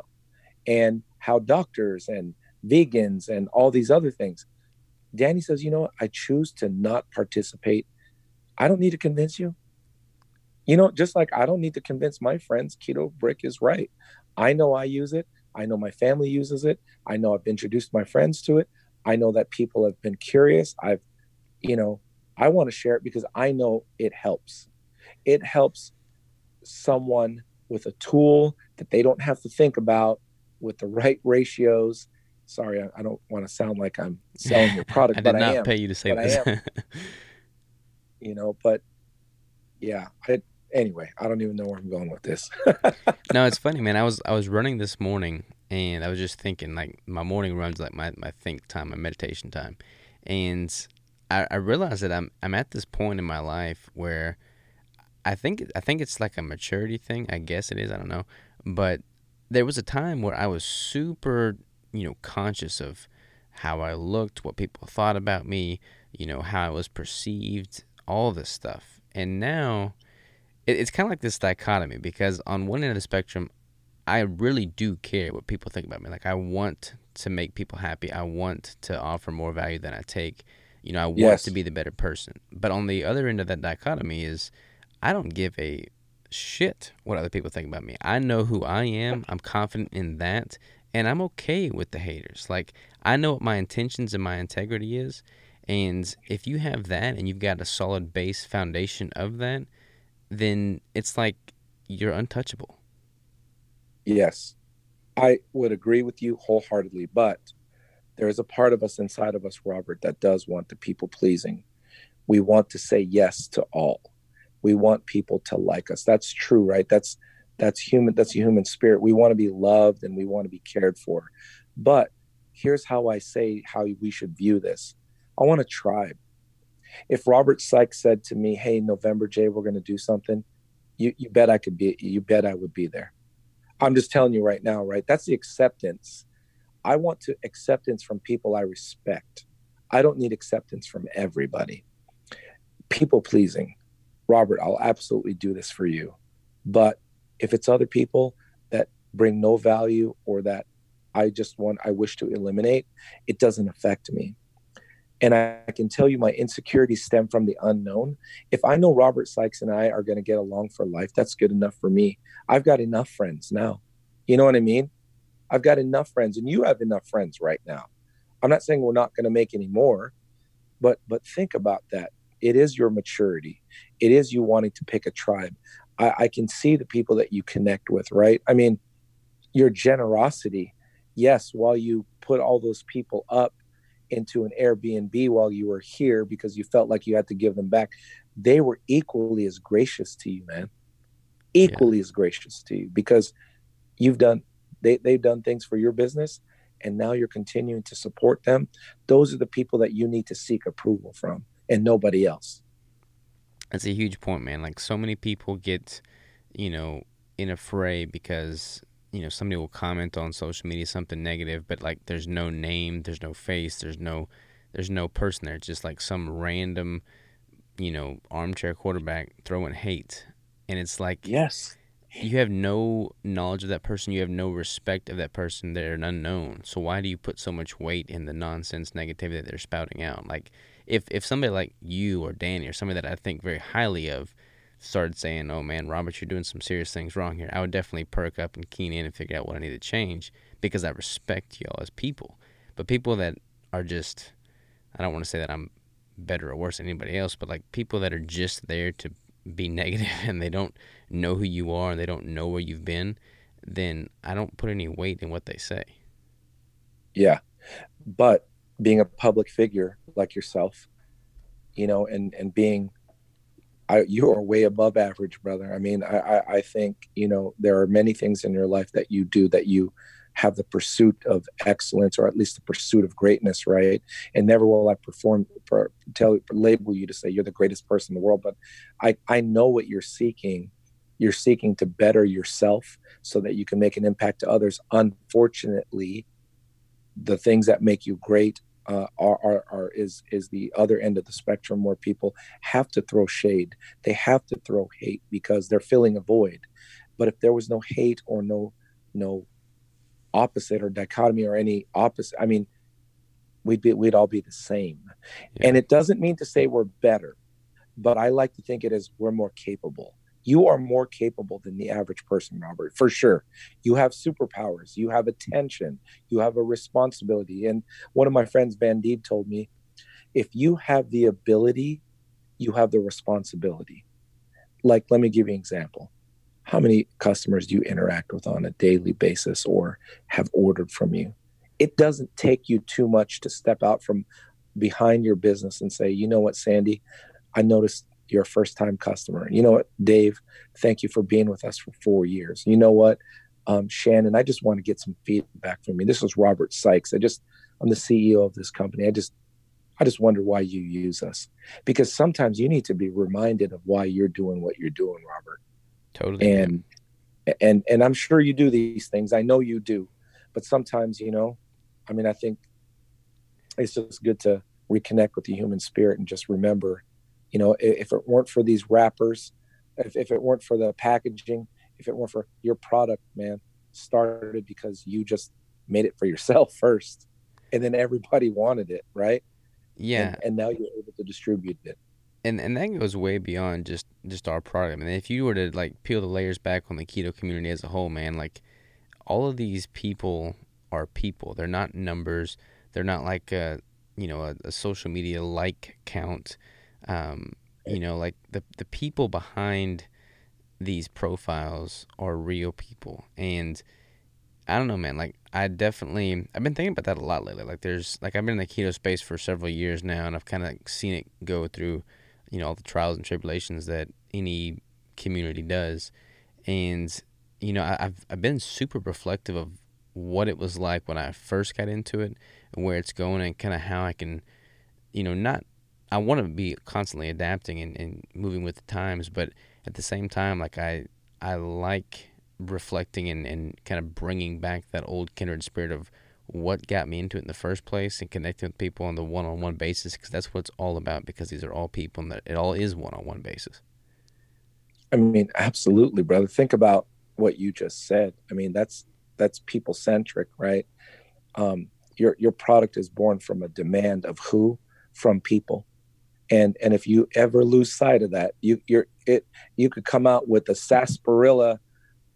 and how doctors and vegans and all these other things. Danny says, you know what? I choose to not participate. I don't need to convince you you know, just like I don't need to convince my friends keto brick is right. I know I use it. I know my family uses it. I know I've introduced my friends to it. I know that people have been curious. I've, you know, I want to share it because I know it helps. It helps someone with a tool that they don't have to think about with the right ratios. Sorry, I, I don't want to sound like I'm selling your [laughs] product, I did but not I am. pay you to say this. [laughs] you know, but yeah, I, anyway, I don't even know where I'm going with this. [laughs] no, it's funny, man. I was I was running this morning and I was just thinking like my morning runs like my, my think time, my meditation time. And I, I realized that I'm I'm at this point in my life where I think I think it's like a maturity thing. I guess it is. I don't know, but there was a time where I was super, you know, conscious of how I looked, what people thought about me, you know, how I was perceived, all this stuff. And now it, it's kind of like this dichotomy because on one end of the spectrum, I really do care what people think about me. Like I want to make people happy. I want to offer more value than I take. You know, I want yes. to be the better person. But on the other end of that dichotomy is I don't give a shit what other people think about me. I know who I am. I'm confident in that. And I'm okay with the haters. Like, I know what my intentions and my integrity is. And if you have that and you've got a solid base foundation of that, then it's like you're untouchable. Yes, I would agree with you wholeheartedly, but there is a part of us inside of us, Robert, that does want the people pleasing. We want to say yes to all. We want people to like us. That's true, right? That's that's human. That's a human spirit. We want to be loved and we want to be cared for. But here's how I say how we should view this. I want a tribe if Robert Sykes said to me, "Hey, November Jay, we're going to do something," you you bet I could be. You bet I would be there. I'm just telling you right now, right? That's the acceptance. I want to acceptance from people I respect. I don't need acceptance from everybody. People pleasing. Robert, I'll absolutely do this for you. But if it's other people that bring no value or that I just want, I wish to eliminate, it doesn't affect me and I, can tell you my insecurities stem from the unknown. If I know Robert Sykes and I are going to get along for life, that's good enough for me. I've got enough friends now. You know what I mean? I've got enough friends, and you have enough friends right now. I'm not saying we're not going to make any more, but but think about that. It is your maturity. It is you wanting to pick a tribe. I, I can see the people that you connect with, right? I mean, your generosity. Yes, while you put all those people up into an Airbnb while you were here because you felt like you had to give them back, they were equally as gracious to you, man. Equally yeah. as gracious to you because you've done they they've done things for your business and now you're continuing to support them. Those are the people that you need to seek approval from and nobody else. That's a huge point, man. Like so many people get, you know, in a fray because you know somebody will comment on social media something negative but like there's no name there's no face there's no there's no person there. It's just like some random you know armchair quarterback throwing hate. And it's like yes. you have no knowledge of that person. You have no respect of that person. They're an unknown. So why do you put so much weight in the nonsense negativity that they're spouting out? Like if if somebody like you or Danny or somebody that I think very highly of started saying, "Oh man, Robert, you're doing some serious things wrong here," I would definitely perk up and keen in and figure out what I need to change because I respect y'all as people. But people that are just, I don't want to say that I'm better or worse than anybody else, but like people that are just there to be [laughs] negative and they don't know who you are and they don't know where you've been, then I don't put any weight in what they say. Yeah. But being a public figure like yourself, you know, and, and being, I, you are way above average, brother. I mean, I, I, I think, you know, there are many things in your life that you do that you have the pursuit of excellence or at least the pursuit of greatness right? And never will i perform for, tell label you to say you're the greatest person in the world but i i know what you're seeking. You're seeking to better yourself so that you can make an impact to others. Unfortunately the things that make you great uh, are, are, are is is the other end of the spectrum where people have to throw shade. They have to throw hate because they're filling a void. But if there was no hate or no no opposite or dichotomy or any opposite i mean we'd be we'd all be the same. Yeah. and it doesn't mean to say we're better but i like to think it is we're more capable you are more capable than the average person robert for sure. You have superpowers you have attention you have a responsibility. And one of my friends van told me if you have the ability you have the responsibility. Like let me give you an example. How many customers do you interact with on a daily basis or have ordered from you? It doesn't take you too much to step out from behind your business and say you know what sandy? I noticed you're a first time customer. You know what dave? Thank you for being with us for four years. You know what? Um, shannon i just want to get some feedback from you. This was robert sykes. I just i'm the ceo of this company. I just i just wonder why you use us. Because sometimes you need to be reminded of why you're doing what you're doing robert. Totally. And and and I'm sure you do these things. I know you do. But sometimes, you know, I mean, I think it's just good to reconnect with the human spirit and just remember, you know, if it weren't for these wrappers, if, if it weren't for the packaging, if it weren't for your product, man, started because you just made it for yourself [laughs] first. And then everybody wanted it, right? Yeah. And, and now you're able to distribute it and and that goes way beyond just just our product. I mean, if you were to like peel the layers back on the keto community as a whole, man, like all of these people are people. They're not numbers. They're not like a you know a, a social media like count. Um, you know, like the the people behind these profiles are real people, and I don't know, man. Like I definitely I've been thinking about that a lot lately. Like there's like I've been in the keto space for several years now, and I've kind of seen it go through you know all the trials and tribulations that any community does, and you know I, have I've been super reflective of what it was like when I first got into it and where it's going and kind of how I can, you know, not I want to be constantly adapting and, and moving with the times, but at the same time, like I I like reflecting and, and kind of bringing back that old kindred spirit of what got me into it in the first place and connecting with people on the one-on-one basis because that's what it's all about because these are all people and it all is one-on-one basis. I mean absolutely brother. Think about what you just said. I mean that's that's people centric right? Um, your your product is born from a demand of who? From people and and if you ever lose sight of that you you're it you could come out with a sarsaparilla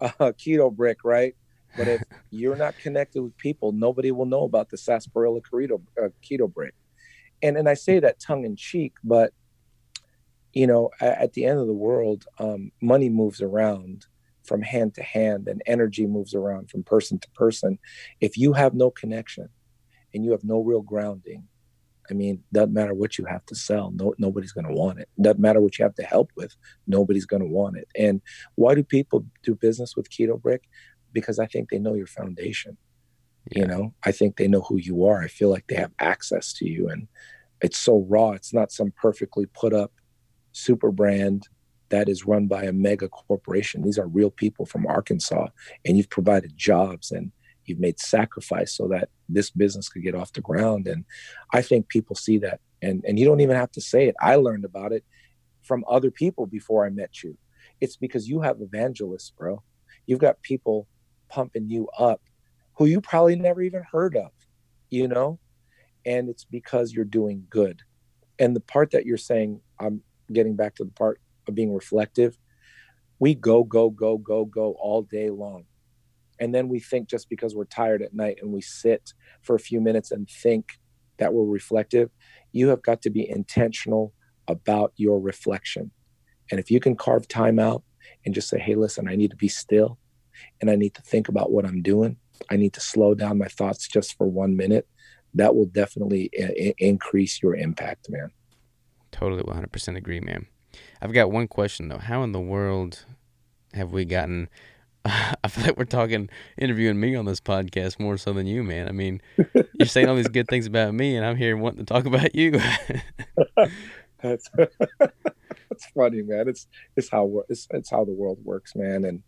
uh, keto brick right but if [laughs] you're not connected with people, nobody will know about the sarsaparilla keto, uh, keto brick. And and I say that tongue in cheek, but you know, at, at the end of the world, um, money moves around from hand to hand, and energy moves around from person to person. If you have no connection, and you have no real grounding, I mean, doesn't matter what you have to sell. No, nobody's going to want it. Doesn't matter what you have to help with. Nobody's going to want it. And why do people do business with Keto Brick? because I think they know your foundation. Yeah. You know, I think they know who you are. I feel like they have access to you and it's so raw. It's not some perfectly put up super brand that is run by a mega corporation. These are real people from Arkansas and you've provided jobs and you've made sacrifice so that this business could get off the ground. And I think people see that and, and you don't even have to say it. I learned about it from other people before I met you. It's because you have evangelists, bro. You've got people pumping you up who you probably never even heard of, you know? And it's because you're doing good. and the part that you're saying, I'm getting back to the part of being reflective. We go, go, go, go, go all day long. And then we think just because we're tired at night and we sit for a few minutes and think that we're reflective, you have got to be intentional about your reflection. And if you can carve time out and just say, hey, listen, I need to be still and I need to think about what I'm doing, I need to slow down my thoughts just for one minute, that will definitely I- increase your impact, man. Totally 100% agree, man. I've got one question, though. How in the world have we gotten [laughs] I feel like we're talking, interviewing me on this podcast more so than you, man. I mean, you're saying all these good things about me, and I'm here wanting to talk about you. [laughs] that's [laughs] that's funny, man. It's it's how it's it's how the world works, man. And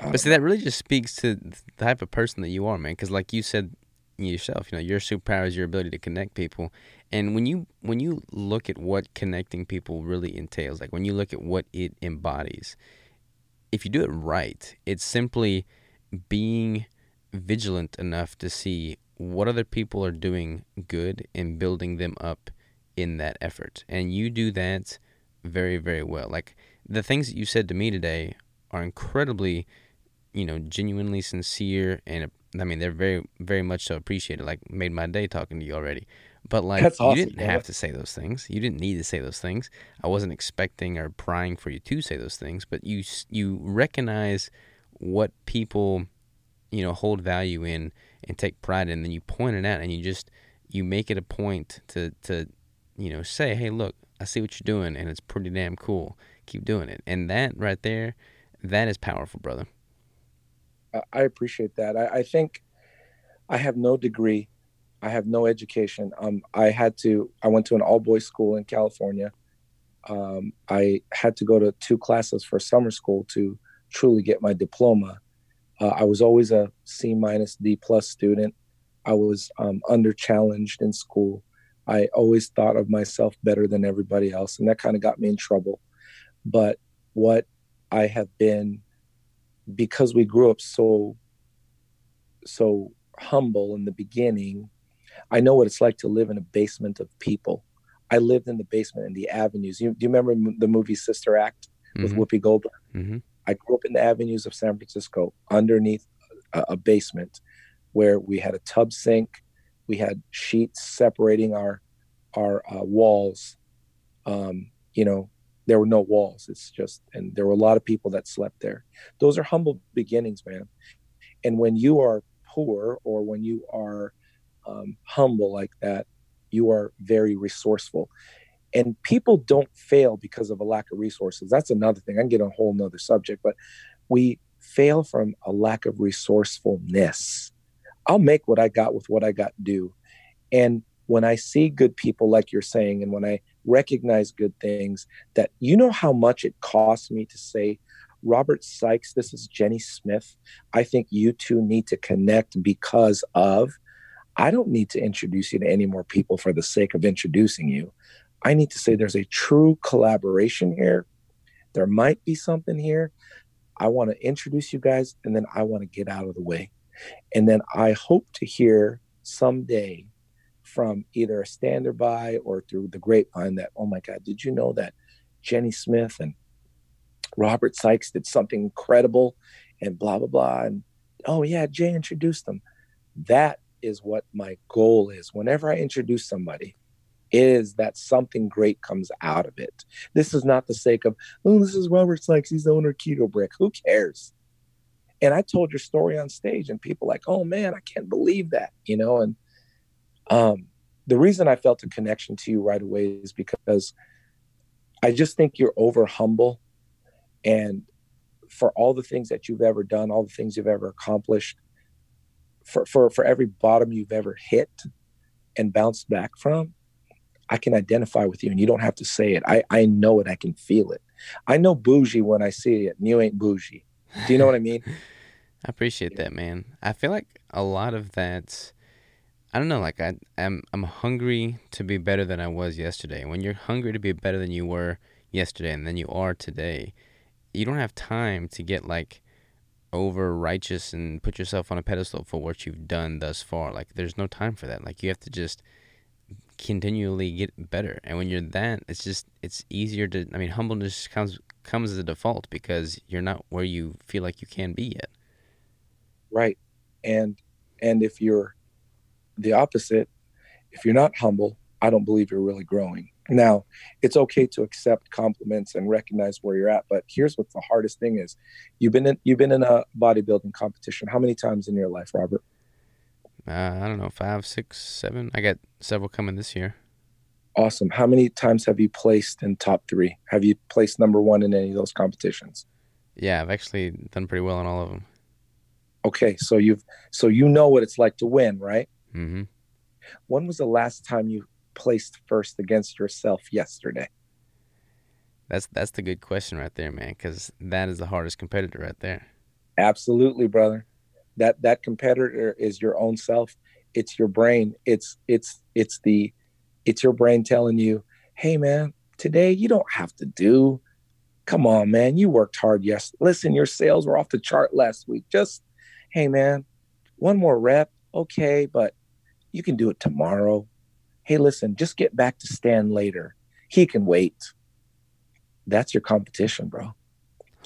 um, but see, that really just speaks to the type of person that you are, man. Because like you said yourself, you know, your superpower is your ability to connect people. And when you when you look at what connecting people really entails, like when you look at what it embodies, if you do it right, it's simply being vigilant enough to see what other people are doing good and building them up in that effort. And you do that very, very well. Like the things that you said to me today are incredibly, you know, genuinely sincere and I mean they're very, very much so appreciated. Like made my day talking to you already. But like awesome, you didn't man. have to say those things. You didn't need to say those things. I wasn't expecting or prying for you to say those things, but you you recognize what people you know hold value in and take pride in, and then you point it out and you just you make it a point to to you know say, "Hey, look, I see what you're doing and it's pretty damn cool. Keep doing it." And that right there, that is powerful, brother. I appreciate that. I, I think I have no degree I have no education. Um, I had to. I went to an all boys school in California. Um, I had to go to two classes for summer school to truly get my diploma. Uh, I was always a C minus D plus student. I was um, under challenged in school. I always thought of myself better than everybody else, and that kind of got me in trouble. But what I have been, because we grew up so, so humble in the beginning, I know what it's like to live in a basement of people. I lived in the basement in the avenues. You, do you remember the movie Sister Act with mm-hmm. Whoopi Goldberg? Mm-hmm. I grew up in the avenues of San Francisco underneath a, a, basement where we had a tub sink, we had sheets separating our our uh, walls. Um, you know, there were no walls. It's just, and there were a lot of people that slept there. Those are humble beginnings, man. And when you are poor or when you are um, humble like that, you are very resourceful. And people don't fail because of a lack of resources. That's another thing. I can get a whole nother subject, but we fail from a lack of resourcefulness. I'll make what I got with what I got do. And when I see good people, like you're saying, and when I recognize good things, that you know how much it costs me to say, Robert Sykes, this is Jenny Smith. I think you two need to connect because of, I don't need to introduce you to any more people for the sake of introducing you. I need to say there's a true collaboration here. There might be something here. I want to introduce you guys and then I want to get out of the way. And then I hope to hear someday from either a stander by or through the grapevine that, oh my God, did you know that Jenny Smith and Robert Sykes did something incredible and blah, blah, blah. And oh, yeah, Jay introduced them. That is what my goal is. Whenever I introduce somebody, is that something great comes out of it. This is not the sake of, oh, this is Robert Sykes, he's the owner of Keto Brick. Who cares? And I told your story on stage, and people like, oh man, I can't believe that, you know. And um, the reason I felt a connection to you right away is because I just think you're over humble, and for all the things that you've ever done, all the things you've ever accomplished, for for for every bottom you've ever hit and bounced back from i can identify with you and you don't have to say it. I i know it. I can feel it. I know bougie when i see it. And you ain't bougie. Do you know what i mean? [laughs] I appreciate that man. I feel like a lot of that i don't know like i i'm i'm hungry to be better than i was yesterday. When you're hungry to be better than you were yesterday and than you are today you don't have time to get like over righteous and put yourself on a pedestal for what you've done thus far. Like there's no time for that. Like you have to just continually get better. And when you're that, it's just it's easier to. I mean, humbleness comes comes as a default because you're not where you feel like you can be yet. Right, and and if you're the opposite, if you're not humble, I don't believe you're really growing. Now, it's okay to accept compliments and recognize where you're at, but here's what the hardest thing is. You've been in you've been in a bodybuilding competition. How many times in your life, Robert? Uh, I don't know, five, six, seven. I got several coming this year. Awesome. How many times have you placed in top three? Have you placed number one in any of those competitions? Yeah, I've actually done pretty well in all of them. Okay, so you've so you know what it's like to win, right? Mm-hmm. When was the last time you placed first against yourself yesterday? That's that's the good question right there, man. Because that is the hardest competitor right there. Absolutely, brother. That that competitor is your own self. It's your brain. It's it's it's the it's your brain telling you, "Hey, man, today you don't have to do. Come on, man. You worked hard. Yes. Listen, your sales were off the chart last week. Just, hey, man, one more rep, okay, but you can do it tomorrow. Hey, listen, just get back to Stan later. He can wait. That's your competition, bro.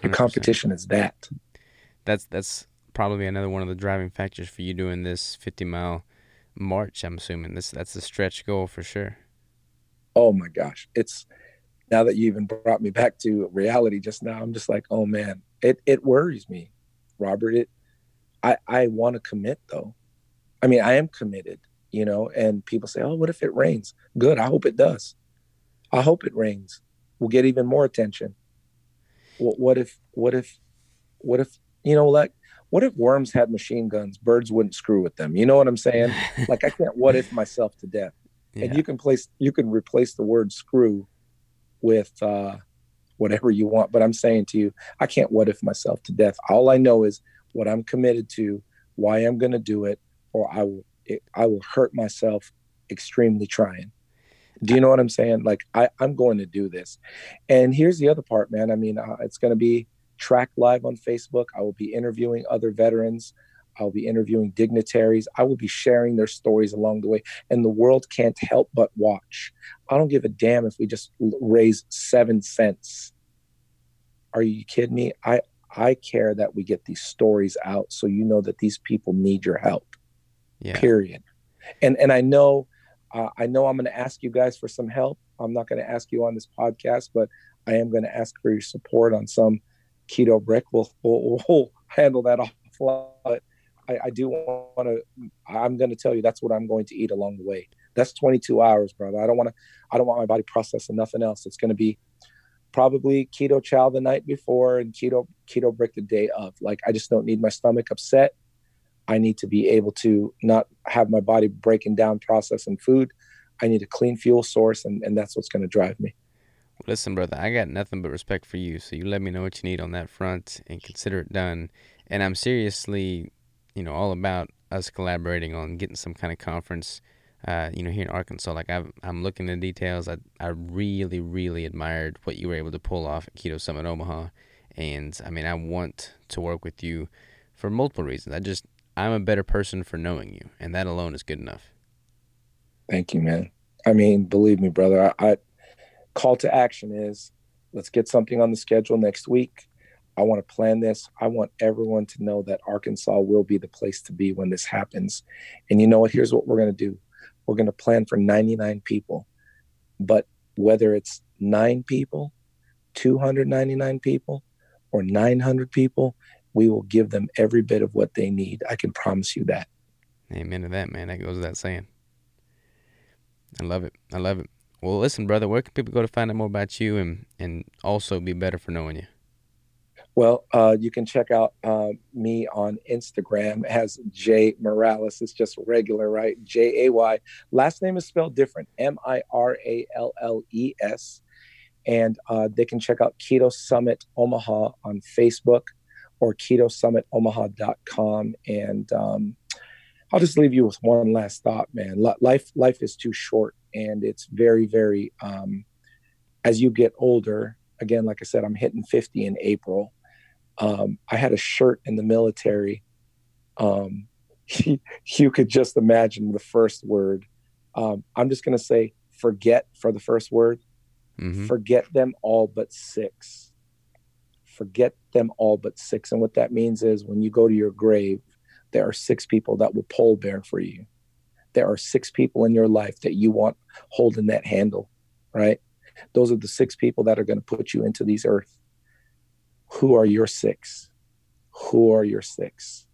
Your 100%. competition is that. That's that's probably another one of the driving factors for you doing this 50 mile march. I'm assuming this that's a stretch goal for sure. Oh my gosh. It's now that you even brought me back to reality just now, I'm just like, oh man, it it worries me, Robert. It I I want to commit though. I mean, I am committed, you know, and people say, Oh, what if it rains? Good. I hope it does. I hope it rains. We'll get even more attention. What, what if what if what if you know like what if worms had machine guns? Birds wouldn't screw with them. You know what I'm saying? [laughs] like I can't what if myself to death yeah. and you can place you can replace the word screw with uh whatever you want but i'm saying to you i can't what if myself to death all i know is what i'm committed to why i'm going to do it or i will it, i will hurt myself extremely trying do you know what i'm saying like I, i'm going to do this and here's the other part man i mean uh, it's going to be tracked live on facebook i will be interviewing other veterans I'll be interviewing dignitaries. I will be sharing their stories along the way, and the world can't help but watch. I don't give a damn if we just raise seven cents. Are you kidding me? I I care that we get these stories out so you know that these people need your help. Yeah. Period. And and I know uh, I know I'm going to ask you guys for some help. I'm not going to ask you on this podcast, but I am going to ask for your support on some keto brick. We'll we'll, we'll handle that offline. But I, I do want to. I'm going to tell you that's what I'm going to eat along the way. That's 22 hours, brother. I don't want to. I don't want my body processing nothing else. It's going to be probably keto chow the night before and keto keto brick the day of. Like I just don't need my stomach upset. I need to be able to not have my body breaking down processing food. I need a clean fuel source, and, and that's what's going to drive me. Listen, brother, I got nothing but respect for you. So you let me know what you need on that front and consider it done. And I'm seriously, you know, all about us collaborating on getting some kind of conference, uh, you know, here in Arkansas. Like I've, I'm looking at details. I, I really, really admired what you were able to pull off at Keto Summit Omaha. And I mean, I want to work with you for multiple reasons. I just, I'm a better person for knowing you, and that alone is good enough. Thank you, man. I mean, believe me, brother. I, I call to action is let's get something on the schedule next week. I want to plan this. I want everyone to know that Arkansas will be the place to be when this happens. And you know what? Here's what we're going to do. We're going to plan for 99 people. But whether it's nine people, 299 people, or 900 people, we will give them every bit of what they need. I can promise you that. Amen to that, man. That goes without saying. I love it. I love it. Well, listen, brother, where can people go to find out more about you and, and also be better for knowing you? Well, uh, you can check out uh, me on Instagram as Jay Miralles. It's just regular, right? J A Y. Last name is spelled different M I R A L L E S. And uh, they can check out Keto Summit Omaha on Facebook or ketosummitomaha.com. And um, I'll just leave you with one last thought, man. Life, life is too short, and it's very, very. Um, as you get older, again, like I said, I'm hitting 50 in April. Um, I had a shirt in the military. Um, [laughs] you could just imagine the first word. Um, I'm just going to say forget for the first word. Mm-hmm. Forget them all but six. Forget them all but six. And what that means is when you go to your grave, there are six people that will pole bear for you. There are six people in your life that you want holding that handle, right? Those are the six people that are going to put you into these earth. Who are your six? Who are your six?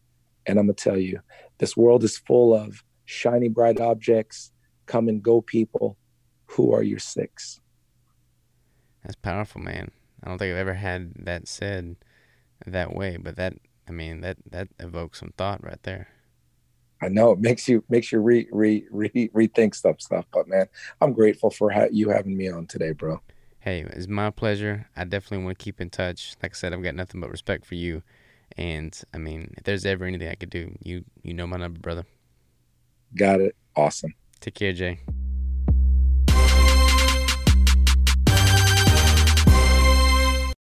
And I'm going to tell you, this world is full of shiny, bright objects, come and go people. Who are your six? That's powerful, man. I don't think I've ever had that said that way, but that I mean that that evokes some thought right there. I know it makes you makes you re re re rethink stuff stuff, but man, I'm grateful for ha- you having me on today, bro. Hey, it's my pleasure. I definitely want to keep in touch. Like I said, I've got nothing but respect for you, and I mean, if there's ever anything I could do, you you know my number, brother. Got it. Awesome. Take care, Jay.